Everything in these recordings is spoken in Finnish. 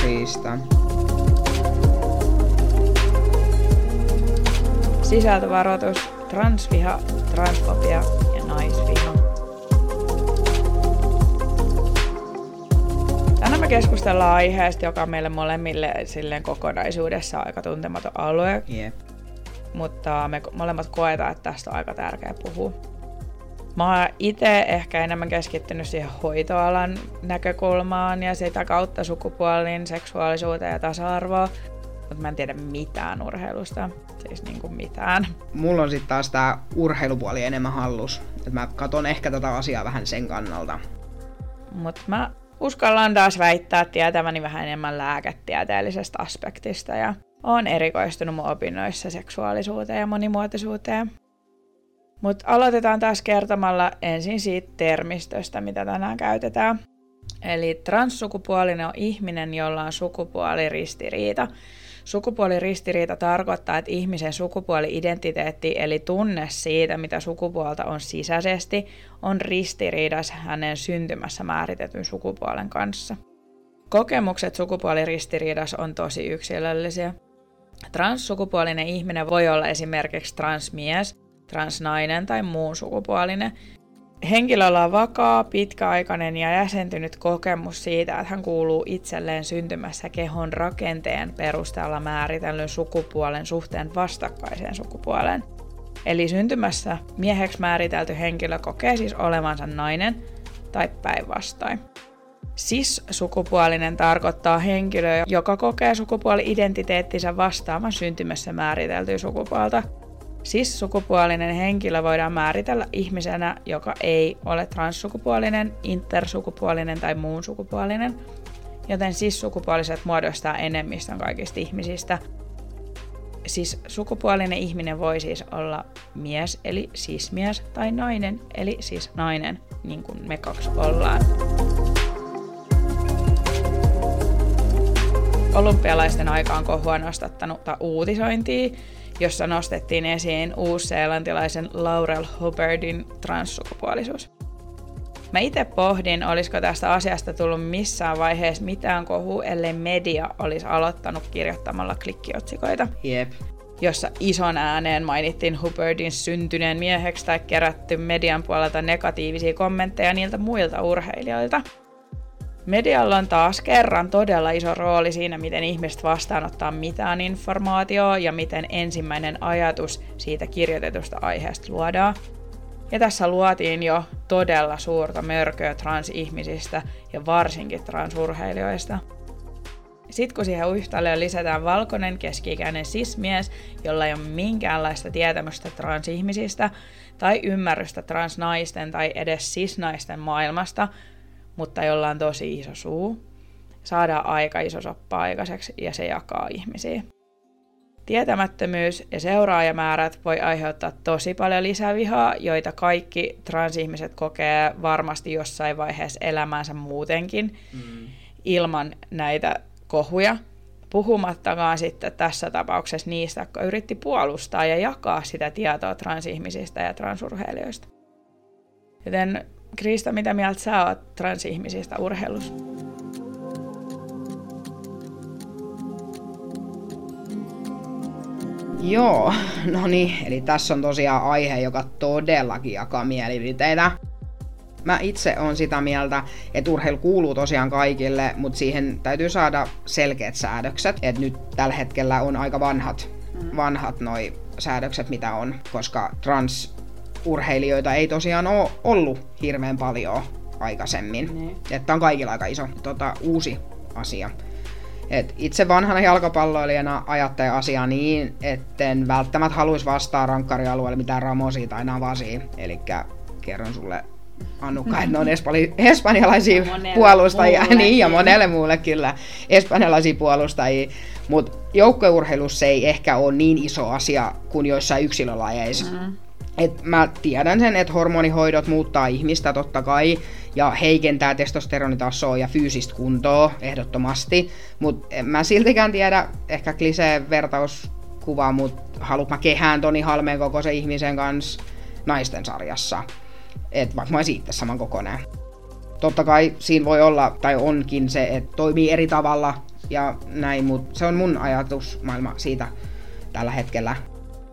Kriista. Sisältövaroitus, transviha, transfobia ja naisviha. Tänään me keskustellaan aiheesta, joka on meille molemmille silleen kokonaisuudessa aika tuntematon alue, Jep. mutta me molemmat koetaan, että tästä on aika tärkeä puhua. Mä oon itse ehkä enemmän keskittynyt siihen hoitoalan näkökulmaan ja sitä kautta sukupuolin, seksuaalisuuteen ja tasa-arvoa, mutta mä en tiedä mitään urheilusta, siis niin kuin mitään. Mulla on sitten taas tää urheilupuoli enemmän hallus. Et mä katon ehkä tätä asiaa vähän sen kannalta. Mutta mä uskallan taas väittää tietäväni vähän enemmän lääketieteellisestä aspektista ja oon erikoistunut mun opinnoissa seksuaalisuuteen ja monimuotoisuuteen. Mutta aloitetaan taas kertomalla ensin siitä termistöstä, mitä tänään käytetään. Eli transsukupuolinen on ihminen, jolla on sukupuoliristiriita. Sukupuoliristiriita tarkoittaa, että ihmisen sukupuoli-identiteetti eli tunne siitä, mitä sukupuolta on sisäisesti, on ristiriidassa hänen syntymässä määritetyn sukupuolen kanssa. Kokemukset sukupuoliristiriidassa on tosi yksilöllisiä. Transsukupuolinen ihminen voi olla esimerkiksi transmies, transnainen tai muun sukupuolinen. Henkilöllä on vakaa, pitkäaikainen ja jäsentynyt kokemus siitä, että hän kuuluu itselleen syntymässä kehon rakenteen perusteella määritellyn sukupuolen suhteen vastakkaiseen sukupuoleen. Eli syntymässä mieheksi määritelty henkilö kokee siis olevansa nainen tai päinvastoin. Cis-sukupuolinen tarkoittaa henkilöä, joka kokee sukupuoli-identiteettinsä vastaavan syntymässä määriteltyä sukupuolta. Cis-sukupuolinen henkilö voidaan määritellä ihmisenä, joka ei ole transsukupuolinen, intersukupuolinen tai muun sukupuolinen, joten cis-sukupuoliset muodostaa enemmistön kaikista ihmisistä. Siis sukupuolinen ihminen voi siis olla mies, eli cis-mies, tai nainen, eli siis nainen, niin kuin me kaksi ollaan. olympialaisten aikaan kohua nostattanutta uutisointia, jossa nostettiin esiin uusseelantilaisen Laurel Hubbardin transsukupuolisuus. Mä itse pohdin, olisiko tästä asiasta tullut missään vaiheessa mitään kohua, ellei media olisi aloittanut kirjoittamalla klikkiotsikoita, Jep. jossa ison ääneen mainittiin Hubbardin syntyneen mieheksi tai kerätty median puolelta negatiivisia kommentteja niiltä muilta urheilijoilta – Medialla on taas kerran todella iso rooli siinä, miten ihmiset vastaanottaa mitään informaatiota ja miten ensimmäinen ajatus siitä kirjoitetusta aiheesta luodaan. Ja tässä luotiin jo todella suurta mörköä transihmisistä ja varsinkin transurheilijoista. Sitten kun siihen yhtälöön lisätään valkoinen keski-ikäinen sismies, jolla ei ole minkäänlaista tietämystä transihmisistä tai ymmärrystä transnaisten tai edes sisnaisten maailmasta, mutta jolla on tosi iso suu, saadaan aika iso soppa aikaiseksi ja se jakaa ihmisiä. Tietämättömyys ja seuraajamäärät voi aiheuttaa tosi paljon lisävihaa, joita kaikki transihmiset kokee varmasti jossain vaiheessa elämäänsä muutenkin mm. ilman näitä kohuja. Puhumattakaan sitten tässä tapauksessa niistä, jotka yritti puolustaa ja jakaa sitä tietoa transihmisistä ja transurheilijoista. Joten Krista, mitä mieltä sä oot transihmisistä urheilussa? Joo, no niin, eli tässä on tosiaan aihe, joka todellakin jakaa mielipiteitä. Mä itse on sitä mieltä, että urheilu kuuluu tosiaan kaikille, mutta siihen täytyy saada selkeät säädökset. Et nyt tällä hetkellä on aika vanhat, vanhat noi säädökset, mitä on, koska trans urheilijoita ei tosiaan ole ollut hirveän paljon aikaisemmin. Niin. Että on kaikilla aika iso tota, uusi asia. Et itse vanhana jalkapalloilijana ajattelen asiaa niin, etten välttämättä haluaisi vastaa rankkarialueelle mitään Ramosia tai Navasia. Eli kerron sulle Annukka, että ne on espali, espanjalaisia puolustajia, niin, ja monelle muulle kyllä espanjalaisia puolustajia. Mutta joukkueurheilussa ei ehkä ole niin iso asia kuin joissain yksilölajeissa. Mm-hmm. Et mä tiedän sen, että hormonihoidot muuttaa ihmistä totta kai ja heikentää testosteronitasoa ja fyysistä kuntoa ehdottomasti, mutta mä siltikään tiedä, ehkä klisee vertauskuva, mutta haluat mä kehään Toni Halmeen kokoisen ihmisen kanssa naisten sarjassa. Et vaikka mä olisin itse saman kokoinen. Totta kai siinä voi olla, tai onkin se, että toimii eri tavalla ja näin, mutta se on mun ajatusmaailma siitä tällä hetkellä.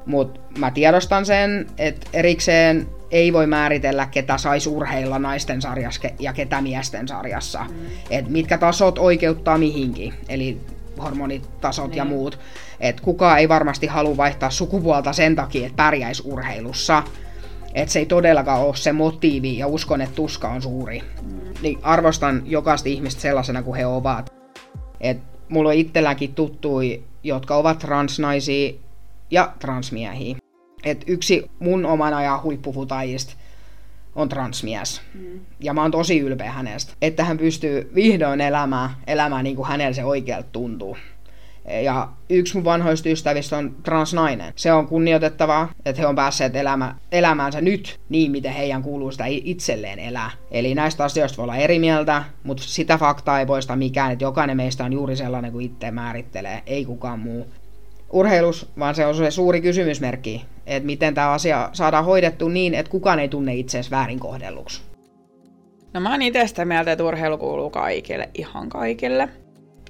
Mutta mä tiedostan sen, että erikseen ei voi määritellä, ketä saisi urheilla naisten sarjassa ja ketä miesten sarjassa. Mm. Et mitkä tasot oikeuttaa mihinkin, eli hormonitasot niin. ja muut. Et kukaan ei varmasti halua vaihtaa sukupuolta sen takia, että pärjäisi urheilussa. Et se ei todellakaan ole se motiivi ja uskon, että tuska on suuri. Mm. Niin arvostan jokaista ihmistä sellaisena kuin he ovat. Et mulla on itselläänkin tuttui, jotka ovat transnaisia ja transmiehiä. Et yksi mun oman ajan huippufutajista on transmies. Mm. Ja mä oon tosi ylpeä hänestä, että hän pystyy vihdoin elämään, elämään niin kuin hänellä se oikealta tuntuu. Ja yksi mun vanhoista ystävistä on transnainen. Se on kunnioitettavaa, että he on päässeet elämä, elämäänsä nyt niin, miten heidän kuuluu sitä itselleen elää. Eli näistä asioista voi olla eri mieltä, mutta sitä faktaa ei poista mikään, että jokainen meistä on juuri sellainen kuin itse määrittelee, ei kukaan muu urheilus, vaan se on se suuri kysymysmerkki, että miten tämä asia saadaan hoidettu niin, että kukaan ei tunne itseäsi väärin kohdelluksi. No mä oon itse sitä mieltä, että urheilu kuuluu kaikille, ihan kaikille.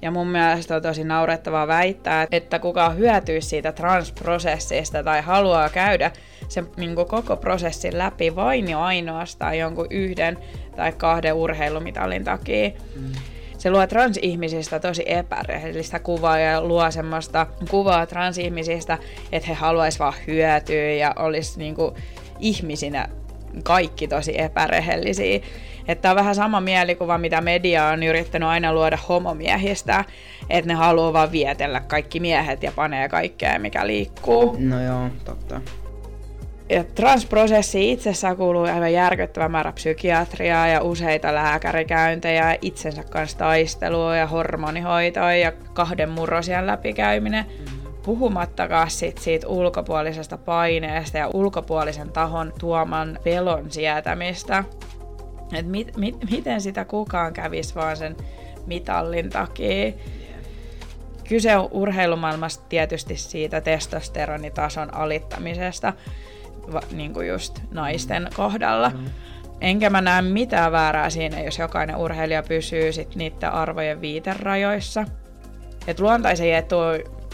Ja mun mielestä on tosi naurettavaa väittää, että kuka hyötyy siitä transprosessista tai haluaa käydä sen niin koko prosessin läpi vain ja ainoastaan jonkun yhden tai kahden urheilumitalin takia. Mm se luo transihmisistä tosi epärehellistä kuvaa ja luo semmoista kuvaa transihmisistä, että he haluaisivat vaan hyötyä ja olisi niinku ihmisinä kaikki tosi epärehellisiä. Että on vähän sama mielikuva, mitä media on yrittänyt aina luoda homomiehistä, että ne haluaa vaan vietellä kaikki miehet ja panee kaikkea, mikä liikkuu. No joo, totta. Ja transprosessi itsessään kuuluu aivan järkyttävä määrä psykiatriaa ja useita lääkärikäyntejä, itsensä kanssa taistelua ja hormonihoitoa ja kahden murrosien läpikäyminen. Puhumattakaan sit siitä ulkopuolisesta paineesta ja ulkopuolisen tahon tuoman pelon sietämistä. Et mit, mit, miten sitä kukaan kävisi vaan sen mitallin takia. Kyse on urheilumaailmasta tietysti siitä testosteronitason alittamisesta, va, niin kuin just naisten kohdalla. Mm. Enkä mä näe mitään väärää siinä, jos jokainen urheilija pysyy sit niiden arvojen viiterajoissa. Et luontaisen etu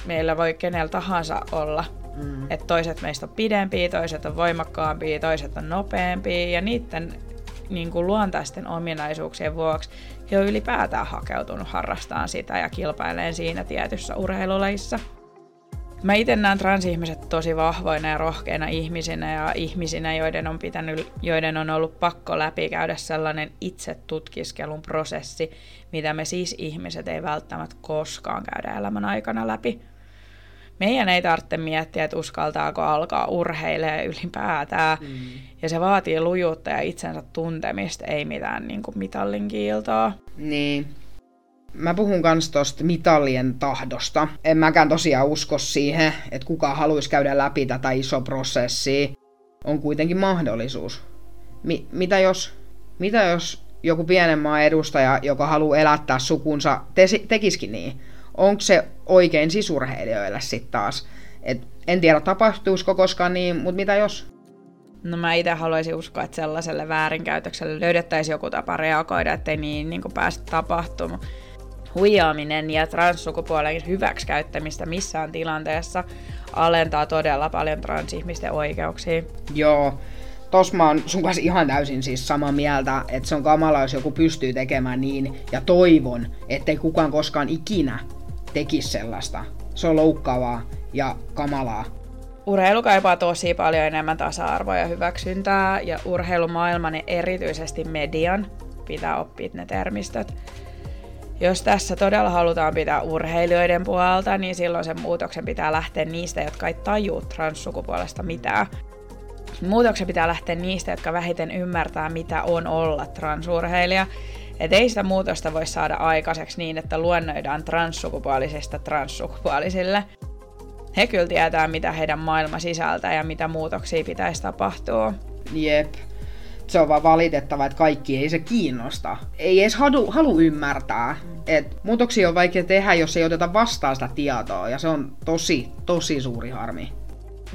meillä voi kenellä tahansa olla. Mm. Että toiset meistä on pidempiä, toiset on voimakkaampia, toiset on nopeampia ja niiden niin kuin luontaisten ominaisuuksien vuoksi he on ylipäätään hakeutunut harrastamaan sitä ja kilpaileen siinä tietyssä urheilulajissa. Mä itse näen transihmiset tosi vahvoina ja rohkeina ihmisinä ja ihmisinä, joiden on, pitänyt, joiden on ollut pakko läpikäydä sellainen itse tutkiskelun prosessi, mitä me siis ihmiset ei välttämättä koskaan käydä elämän aikana läpi. Meidän ei tarvitse miettiä, että uskaltaako alkaa urheilemaan ylipäätään. Mm. Ja se vaatii lujuutta ja itsensä tuntemista, ei mitään niin kuin mitallin kiiltoa. Niin, Mä puhun kans tosta mitallien tahdosta. En mäkään tosiaan usko siihen, että kuka haluaisi käydä läpi tätä iso prosessia. On kuitenkin mahdollisuus. Mi- mitä jos, mitä jos joku pienen maan edustaja, joka haluaa elättää sukunsa, te- tekisikin niin? Onko se oikein sisurheilijoille sitten taas? Et en tiedä tapahtuisiko koskaan niin, mutta mitä jos? No mä itse haluaisin uskoa, että sellaiselle väärinkäytökselle löydettäisiin joku tapa reagoida, ettei niin, niin päästä tapahtumaan huijaaminen ja transsukupuolen hyväksikäyttämistä missään tilanteessa alentaa todella paljon transihmisten oikeuksia. Joo, tos mä oon sun kanssa ihan täysin siis samaa mieltä, että se on kamala, jos joku pystyy tekemään niin, ja toivon, ettei kukaan koskaan ikinä tekisi sellaista. Se on loukkaavaa ja kamalaa. Urheilu kaipaa tosi paljon enemmän tasa-arvoa ja hyväksyntää, ja urheilumaailman ja erityisesti median pitää oppia ne termistöt jos tässä todella halutaan pitää urheilijoiden puolta, niin silloin sen muutoksen pitää lähteä niistä, jotka ei tajuu transsukupuolesta mitään. Muutoksen pitää lähteä niistä, jotka vähiten ymmärtää, mitä on olla transurheilija. Et ei sitä muutosta voi saada aikaiseksi niin, että luennoidaan transsukupuolisista transsukupuolisille. He kyllä tietää, mitä heidän maailma sisältää ja mitä muutoksia pitäisi tapahtua. Jep se on vaan valitettava, että kaikki ei se kiinnosta. Ei edes halu, halu ymmärtää. Et muutoksia on vaikea tehdä, jos ei oteta vastaan sitä tietoa, ja se on tosi, tosi suuri harmi.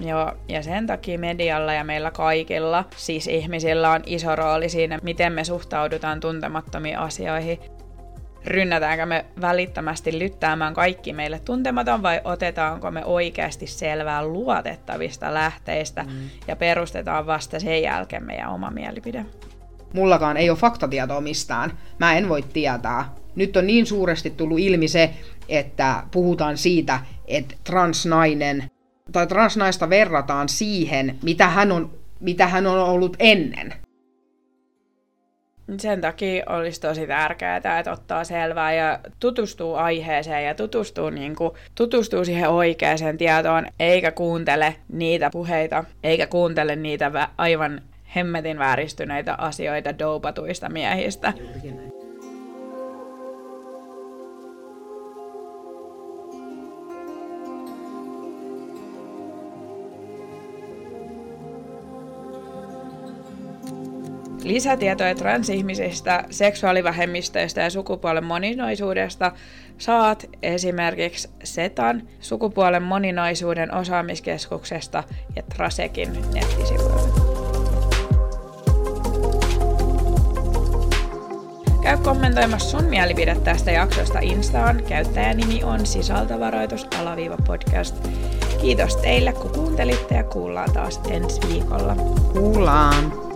Joo, ja sen takia medialla ja meillä kaikilla, siis ihmisillä on iso rooli siinä, miten me suhtaudutaan tuntemattomiin asioihin. Rynnätäänkö me välittömästi lyttäämään kaikki meille tuntematon vai otetaanko me oikeasti selvää luotettavista lähteistä mm. ja perustetaan vasta sen jälkeen meidän oma mielipide? Mullakaan ei ole faktatietoa mistään. Mä en voi tietää. Nyt on niin suuresti tullut ilmi se, että puhutaan siitä, että transnainen tai transnaista verrataan siihen, mitä hän on, mitä hän on ollut ennen. Sen takia olisi tosi tärkeää, että ottaa selvää ja tutustuu aiheeseen ja tutustuu, niin kuin, tutustuu siihen oikeaan tietoon, eikä kuuntele niitä puheita, eikä kuuntele niitä aivan hemmetin vääristyneitä asioita doupatuista miehistä. Lisätietoja transihmisistä, seksuaalivähemmistöistä ja sukupuolen moninaisuudesta saat esimerkiksi SETAN, sukupuolen moninaisuuden osaamiskeskuksesta ja Trasekin nettisivuilta. Käy kommentoimassa sun mielipide tästä jaksosta Instaan. Käyttäjänimi on sisältövaroitus alaviiva podcast. Kiitos teille, kun kuuntelitte ja kuullaan taas ensi viikolla. Kuullaan.